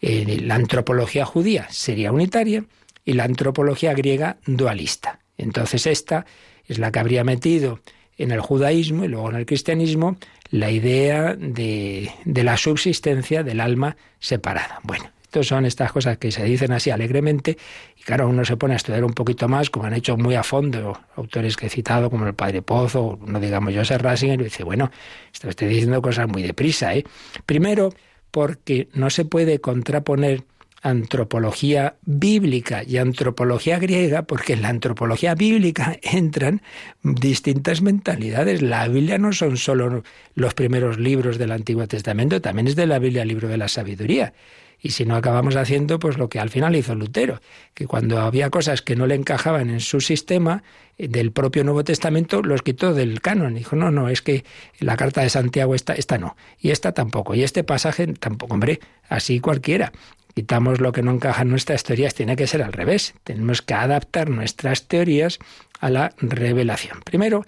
Eh, la antropología judía sería unitaria y la antropología griega dualista. Entonces esta es la que habría metido en el judaísmo y luego en el cristianismo la idea de, de la subsistencia del alma separada. Bueno, estas son estas cosas que se dicen así alegremente y claro, uno se pone a estudiar un poquito más, como han hecho muy a fondo autores que he citado, como el Padre Pozo, no digamos Joseph Ratzinger, y dice, bueno, estoy diciendo cosas muy deprisa. ¿eh? Primero, porque no se puede contraponer antropología bíblica y antropología griega, porque en la antropología bíblica entran distintas mentalidades. La Biblia no son solo los primeros libros del Antiguo Testamento, también es de la Biblia el libro de la sabiduría. Y si no acabamos haciendo, pues lo que al final hizo Lutero, que cuando había cosas que no le encajaban en su sistema eh, del propio Nuevo Testamento, los quitó del canon. Dijo, no, no, es que la carta de Santiago esta, esta no, y esta tampoco, y este pasaje tampoco, hombre, así cualquiera quitamos lo que no encaja en nuestras teorías, tiene que ser al revés. Tenemos que adaptar nuestras teorías a la revelación. Primero,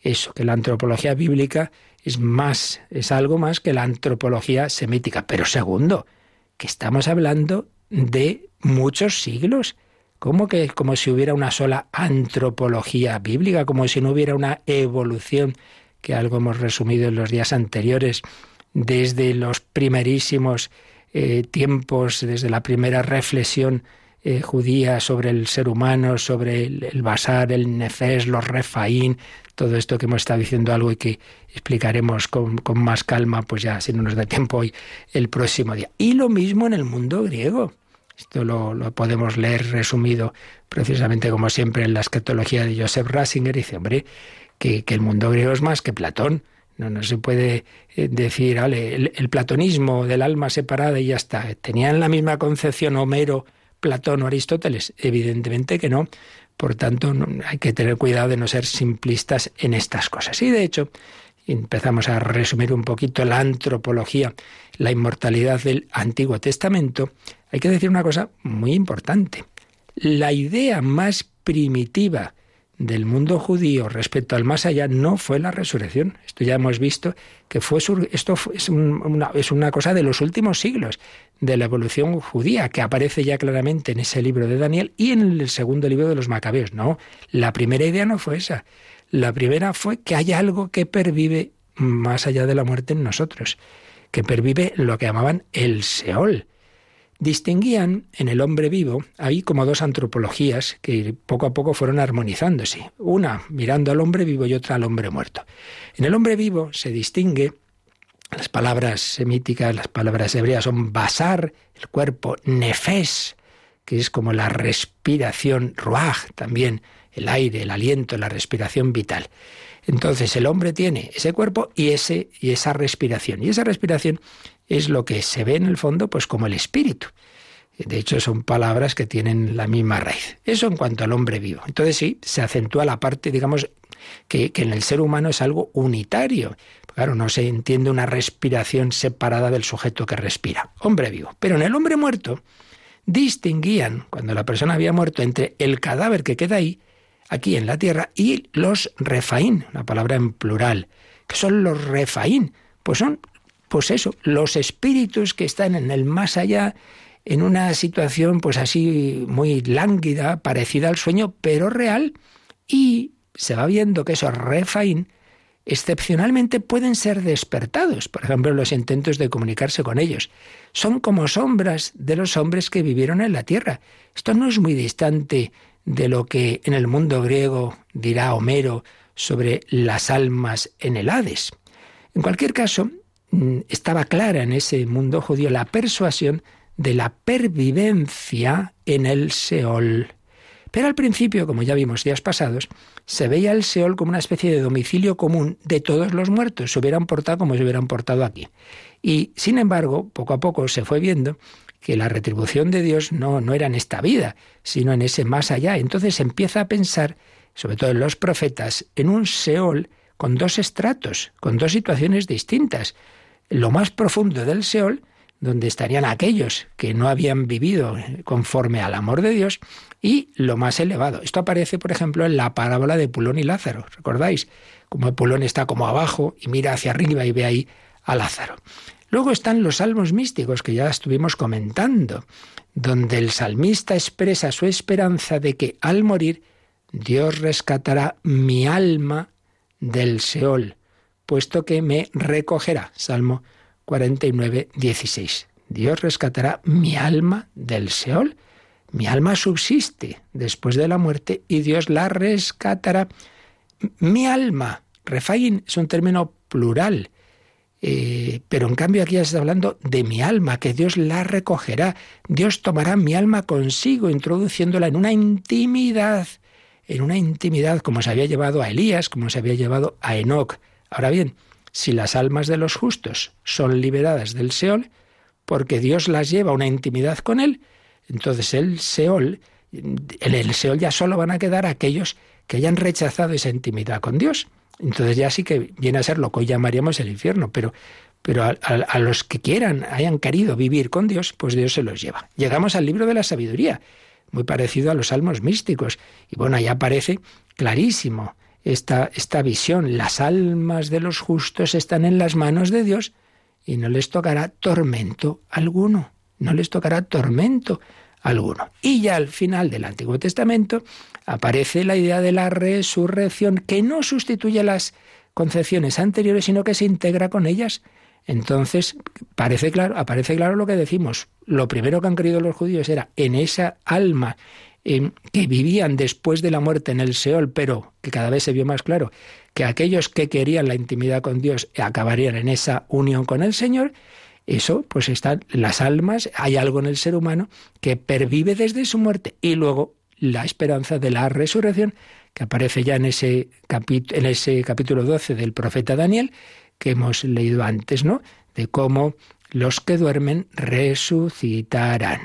eso, que la antropología bíblica es más, es algo más que la antropología semítica. Pero segundo, que estamos hablando de muchos siglos. ¿Cómo que como si hubiera una sola antropología bíblica, como si no hubiera una evolución, que algo hemos resumido en los días anteriores, desde los primerísimos eh, tiempos, desde la primera reflexión eh, judía sobre el ser humano, sobre el, basar, el nefes, los refaín, todo esto que hemos estado diciendo algo y que explicaremos con, más calma, pues ya si no nos da tiempo hoy, el próximo día. Y lo mismo en el mundo griego. Esto lo, podemos leer resumido precisamente como siempre en la escatología de Joseph Ratzinger. Dice, hombre, que, el mundo griego es más que Platón. No, no se puede eh, decir, vale, el, platonismo del alma separada y ya está. ¿Tenían la misma concepción Homero, Platón o Aristóteles? Evidentemente que no. Por tanto, hay que tener cuidado de no ser simplistas en estas cosas. Y de hecho, empezamos a resumir un poquito la antropología, la inmortalidad del Antiguo Testamento, hay que decir una cosa muy importante. La idea más primitiva del mundo judío respecto al más allá no fue la resurrección. Esto ya hemos visto que fue esto es, una, es una cosa de los últimos siglos de la evolución judía que aparece ya claramente en ese libro de Daniel y en el segundo libro de los Macabeos. No, la primera idea no fue esa. La primera fue que hay algo que pervive más allá de la muerte en nosotros, que pervive lo que llamaban el Seol distinguían en el hombre vivo, hay como dos antropologías que poco a poco fueron armonizándose, una mirando al hombre vivo y otra al hombre muerto. En el hombre vivo se distingue, las palabras semíticas, las palabras hebreas son basar, el cuerpo, nefes, que es como la respiración, ruaj también, el aire, el aliento, la respiración vital. Entonces el hombre tiene ese cuerpo y, ese, y esa respiración. Y esa respiración es lo que se ve en el fondo pues como el espíritu. De hecho, son palabras que tienen la misma raíz. Eso en cuanto al hombre vivo. Entonces sí, se acentúa la parte, digamos, que, que en el ser humano es algo unitario. Claro, no se entiende una respiración separada del sujeto que respira. Hombre vivo. Pero en el hombre muerto distinguían, cuando la persona había muerto, entre el cadáver que queda ahí, aquí en la tierra, y los refaín, una palabra en plural. ¿Qué son los refaín? Pues son pues eso, los espíritus que están en el más allá, en una situación pues así muy lánguida, parecida al sueño, pero real, y se va viendo que esos refaín excepcionalmente pueden ser despertados, por ejemplo, los intentos de comunicarse con ellos. Son como sombras de los hombres que vivieron en la tierra. Esto no es muy distante de lo que en el mundo griego dirá Homero sobre las almas en el Hades. En cualquier caso, Mm, estaba clara en ese mundo judío la persuasión de la pervivencia en el Seol. Pero al principio, como ya vimos días pasados, se veía el Seol como una especie de domicilio común de todos los muertos, se hubieran portado como se hubieran portado aquí. Y, sin embargo, poco a poco se fue viendo que la retribución de Dios no, no era en esta vida, sino en ese más allá. Entonces empieza a pensar, sobre todo en los profetas, en un Seol con dos estratos, con dos situaciones distintas lo más profundo del Seol, donde estarían aquellos que no habían vivido conforme al amor de Dios, y lo más elevado. Esto aparece, por ejemplo, en la parábola de Pulón y Lázaro. ¿Recordáis? Como Pulón está como abajo y mira hacia arriba y ve ahí a Lázaro. Luego están los salmos místicos que ya estuvimos comentando, donde el salmista expresa su esperanza de que al morir Dios rescatará mi alma del Seol puesto que me recogerá. Salmo 49, 16. Dios rescatará mi alma del Seol. Mi alma subsiste después de la muerte y Dios la rescatará. Mi alma, refaín, es un término plural, eh, pero en cambio aquí está hablando de mi alma, que Dios la recogerá. Dios tomará mi alma consigo, introduciéndola en una intimidad, en una intimidad como se había llevado a Elías, como se había llevado a Enoch. Ahora bien, si las almas de los justos son liberadas del Seol, porque Dios las lleva a una intimidad con Él, entonces el Seol, en el Seol ya solo van a quedar aquellos que hayan rechazado esa intimidad con Dios. Entonces ya sí que viene a ser lo que hoy llamaríamos el infierno, pero, pero a, los que quieran, hayan querido vivir con Dios, pues Dios se los lleva. Llegamos al libro de la sabiduría, muy parecido a los salmos místicos. Y bueno, ahí aparece clarísimo esta, esta visión. Las almas de los justos están en las manos de Dios y no les tocará tormento alguno. No les tocará tormento Y ya al final del Antiguo Testamento aparece la idea de la resurrección que no sustituye las concepciones anteriores, sino que se integra con ellas. Entonces, parece claro, aparece claro lo que decimos. Lo primero que han querido los judíos era en esa alma que vivían después de la muerte en el Seol, pero que cada vez se vio más claro que aquellos que querían la intimidad con Dios acabarían en esa unión con el Señor, eso pues están las almas, hay algo en el ser humano que pervive desde su muerte y luego la esperanza de la resurrección que aparece ya en ese, en ese capítulo 12 del profeta Daniel que hemos leído antes, ¿no? De cómo los que duermen resucitarán.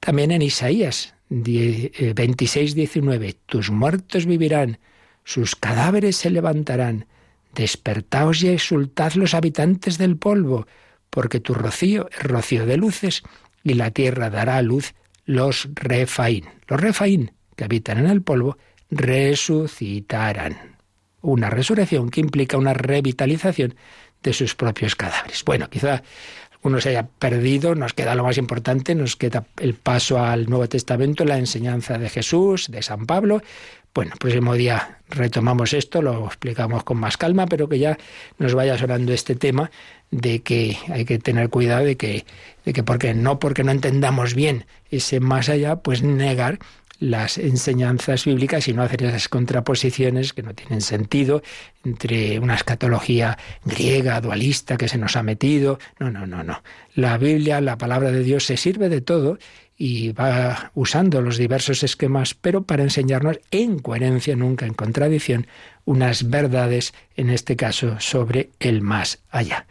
También en Isaías 26, 19, eh, tus muertos vivirán, sus cadáveres se levantarán. Despertaos y exultad los habitantes del polvo, porque tu rocío es rocío de luces, y la tierra dará a luz los refaín. Los refaín, que habitan en el polvo, resucitarán. Una resurrección que implica una revitalización de sus propios cadáveres. Bueno, quizá uno se haya perdido, nos queda lo más importante, nos queda el paso al Nuevo Testamento, la enseñanza de Jesús, de San Pablo. Bueno, el próximo día retomamos esto, lo explicamos con más calma, pero que ya nos vaya sonando este tema de que hay que tener cuidado de que, de que porque no porque no entendamos bien ese más allá, pues negar las enseñanzas bíblicas y no hacer esas contraposiciones que no tienen sentido entre una escatología griega, dualista, que se nos ha metido. No, no, no, no. La Biblia, la palabra de Dios, se sirve de todo y va usando los diversos esquemas, pero para enseñarnos en coherencia, nunca en contradicción, unas verdades, en este caso, sobre el más allá.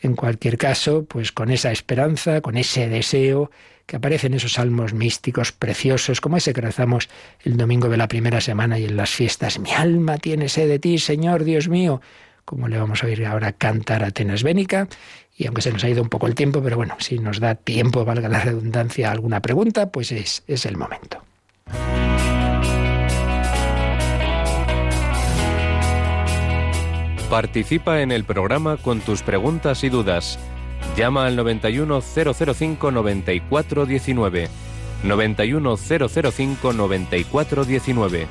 En cualquier caso, pues con esa esperanza, con ese deseo, que aparecen esos salmos místicos preciosos, como ese que rezamos el domingo de la primera semana y en las fiestas. Mi alma tiene sed de ti, Señor Dios mío. Como le vamos a oír ahora cantar a Atenas Bénica. Y aunque se nos ha ido un poco el tiempo, pero bueno, si nos da tiempo, valga la redundancia, alguna pregunta, pues es, es el momento. Participa en el programa con tus preguntas y dudas Llama al 91005 9419. 91005 9419.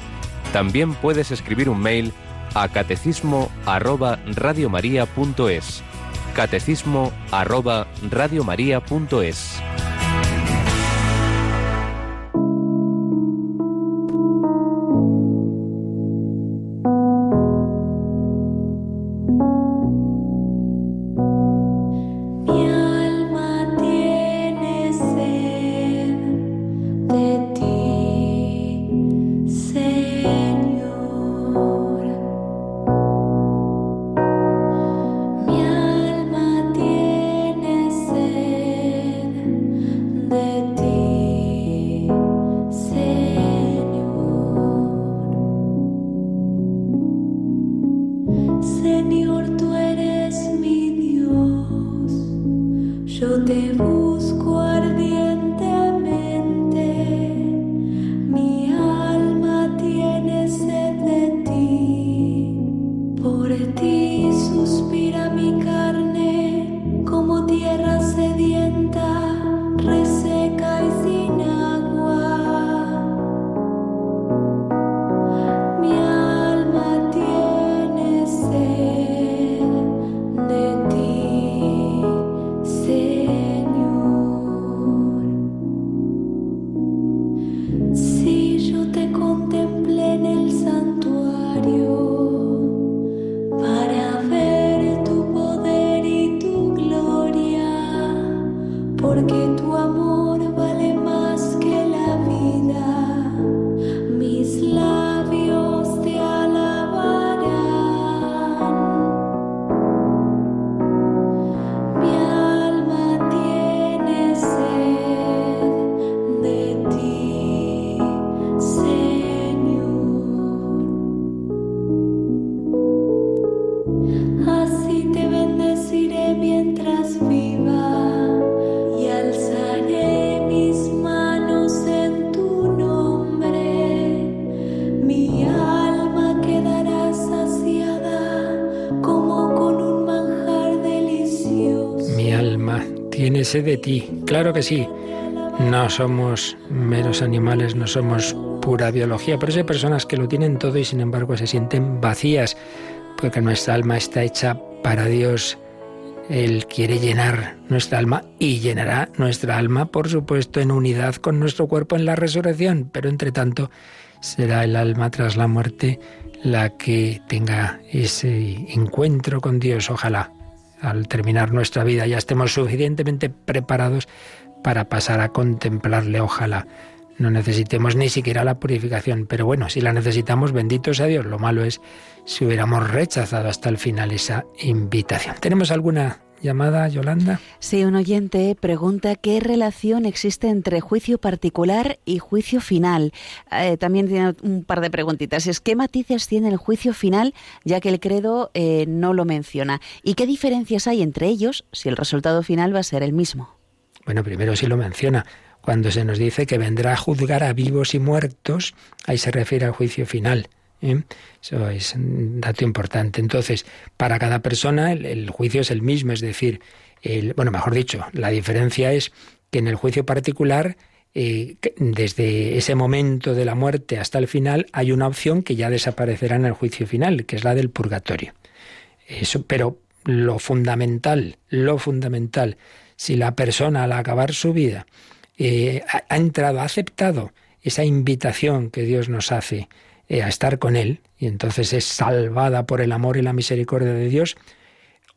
También puedes escribir un mail a catecismo arroba. Catecismo arroba. porque tu amor de ti. Claro que sí. No somos meros animales, no somos pura biología, pero hay personas que lo tienen todo y sin embargo se sienten vacías, porque nuestra alma está hecha para Dios. Él quiere llenar nuestra alma y llenará nuestra alma, por supuesto, en unidad con nuestro cuerpo en la resurrección, pero entre tanto será el alma tras la muerte la que tenga ese encuentro con Dios. Ojalá al terminar nuestra vida ya estemos suficientemente preparados para pasar a contemplarle. Ojalá no necesitemos ni siquiera la purificación, pero bueno, si la necesitamos, bendito sea Dios. Lo malo es si hubiéramos rechazado hasta el final esa invitación. ¿Tenemos alguna llamada, Yolanda? Sí, un oyente pregunta qué relación existe entre juicio particular y juicio final. Eh, también tiene un par de preguntitas. Es qué matices tiene el juicio final, ya que el credo eh, no lo menciona. ¿Y qué diferencias hay entre ellos si el resultado final va a ser el mismo? Bueno, primero sí lo menciona. Cuando se nos dice que vendrá a juzgar a vivos y muertos, ahí se refiere al juicio final. ¿Eh? Eso es un dato importante. Entonces, para cada persona el, juicio es el mismo, es decir, el, bueno, mejor dicho, la diferencia es que en el juicio particular, eh, desde ese momento de la muerte hasta el final, hay una opción que ya desaparecerá en el juicio final, que es la del purgatorio. Eso, pero lo fundamental, lo fundamental, si la persona al acabar su vida eh, ha entrado, ha aceptado esa invitación que Dios nos hace, a estar con Él, y entonces es salvada por el amor y la misericordia de Dios,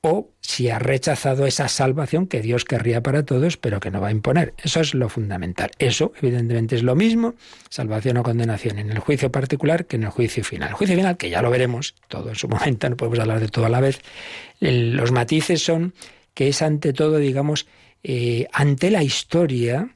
o si ha rechazado esa salvación que Dios querría para todos, pero que no va a imponer. Eso es lo fundamental. Eso, evidentemente, es lo mismo, salvación o condenación, en el juicio particular que en el juicio final. El juicio final, que ya lo veremos todo en su momento, no podemos hablar de todo a la vez, los matices son que es ante todo, digamos, eh, ante la historia,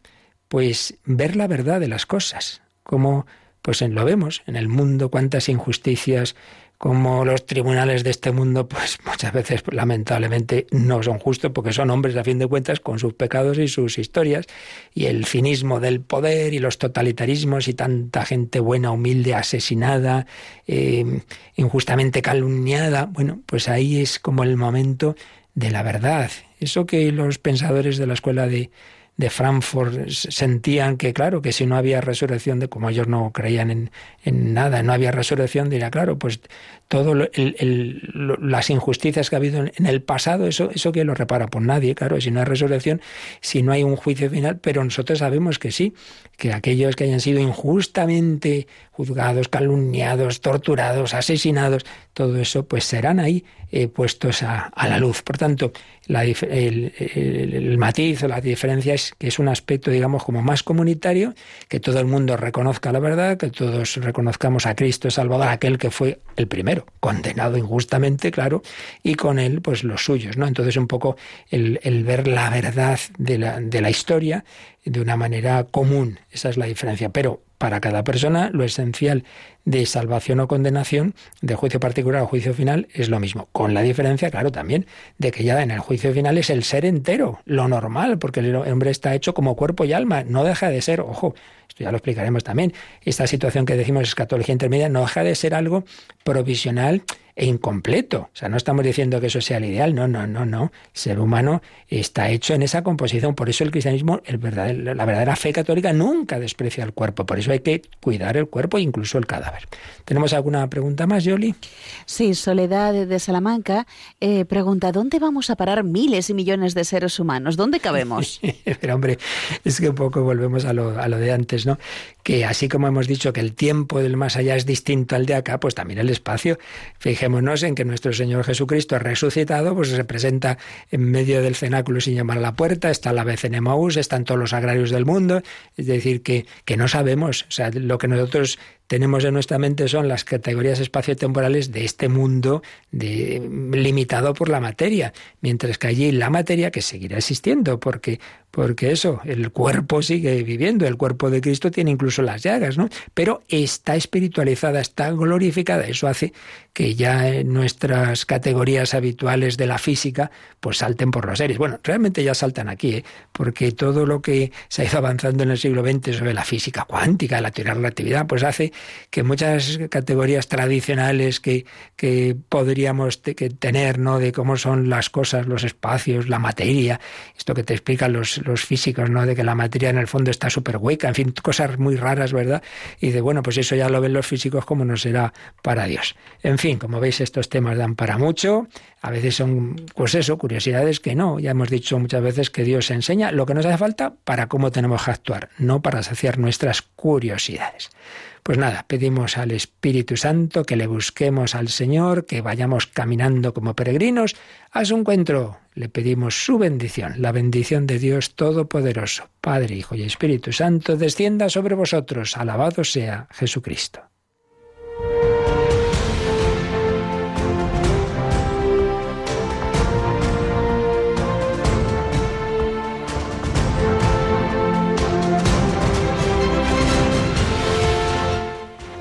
pues ver la verdad de las cosas, como pues lo vemos en el mundo, cuántas injusticias, como los tribunales de este mundo, pues muchas veces lamentablemente no son justos porque son hombres a fin de cuentas con sus pecados y sus historias y el cinismo del poder y los totalitarismos y tanta gente buena, humilde, asesinada, eh, injustamente calumniada. Bueno, pues ahí es como el momento de la verdad. Eso que los pensadores de la escuela de, de Frankfurt sentían que, claro, que si no había resurrección, de como ellos no creían en, en nada, no había resurrección, diría, claro, pues todo las injusticias que ha habido en el pasado, eso, eso que lo repara por nadie, claro, si no hay resurrección, si no hay un juicio final, pero nosotros sabemos que sí, que aquellos que hayan sido injustamente juzgados, calumniados, torturados, asesinados, todo eso, pues serán ahí eh, puestos a, la luz. Por tanto, el, matiz o la diferencia es que es un aspecto, digamos, como más comunitario, que todo el mundo reconozca la verdad, que todos reconozcamos a Cristo Salvador, aquel que fue el primero, condenado injustamente, claro, y con él, pues los suyos, ¿no? Entonces, un poco el, ver la verdad de la, de la historia de una manera común, esa es la diferencia. Pero para cada persona lo esencial de salvación o condenación, de juicio particular o juicio final, es lo mismo. Con la diferencia, claro, también de que ya en el juicio final es el ser entero, lo normal, porque el hombre está hecho como cuerpo y alma, no deja de ser, ojo, ya lo explicaremos también, esta situación que decimos escatología intermedia no deja de ser algo provisional e incompleto. O sea, no estamos diciendo que eso sea el ideal, no, no, no, no. El ser humano está hecho en esa composición. Por eso el cristianismo, el la verdadera fe católica nunca desprecia el cuerpo. Por eso hay que cuidar el cuerpo e incluso el cadáver. ¿Tenemos alguna pregunta más, Yoli? Sí, Soledad de Salamanca eh, pregunta, ¿dónde vamos a parar miles y millones de seres humanos? ¿Dónde cabemos? Pero hombre, es que un poco volvemos a lo, a lo de antes, ¿no? Que así como hemos dicho que el tiempo del más allá es distinto al de acá, pues también el espacio. Fíjate Fijémonos en que nuestro Señor Jesucristo resucitado, pues se presenta en medio del cenáculo sin llamar a la puerta, está la vez en Emaús, están todos los agrarios del mundo, es decir, que, que no sabemos, o sea, lo que nosotros tenemos en nuestra mente son las categorías espaciotemporales de este mundo de, limitado por la materia, mientras que allí la materia que seguirá existiendo, porque, porque eso, el cuerpo sigue viviendo, el cuerpo de Cristo tiene incluso las llagas, ¿no? Pero está espiritualizada, está glorificada, eso hace que ya nuestras categorías habituales de la física pues salten por los seres. Bueno, realmente ya saltan aquí, ¿eh? porque todo lo que se ha ido avanzando en el siglo XX sobre la física cuántica, la teoría de la relatividad, pues hace que muchas categorías tradicionales que, que podríamos tener, ¿no? De cómo son las cosas, los espacios, la materia, esto que te explican los, los físicos, ¿no? De que la materia en el fondo está súper hueca, en fin, cosas muy raras, ¿verdad? Y de, bueno, pues eso ya lo ven los físicos como no será para Dios. En fin, como veis, estos temas dan para mucho. A veces son, pues eso, curiosidades que no. Ya hemos dicho muchas veces que Dios enseña lo que nos hace falta para cómo tenemos que actuar, no para saciar nuestras curiosidades. Pues nada, pedimos al Espíritu Santo que le busquemos al Señor, que vayamos caminando como peregrinos a su encuentro. Le pedimos su bendición, la bendición de Dios Todopoderoso, Padre, Hijo y Espíritu Santo, descienda sobre vosotros. Alabado sea Jesucristo.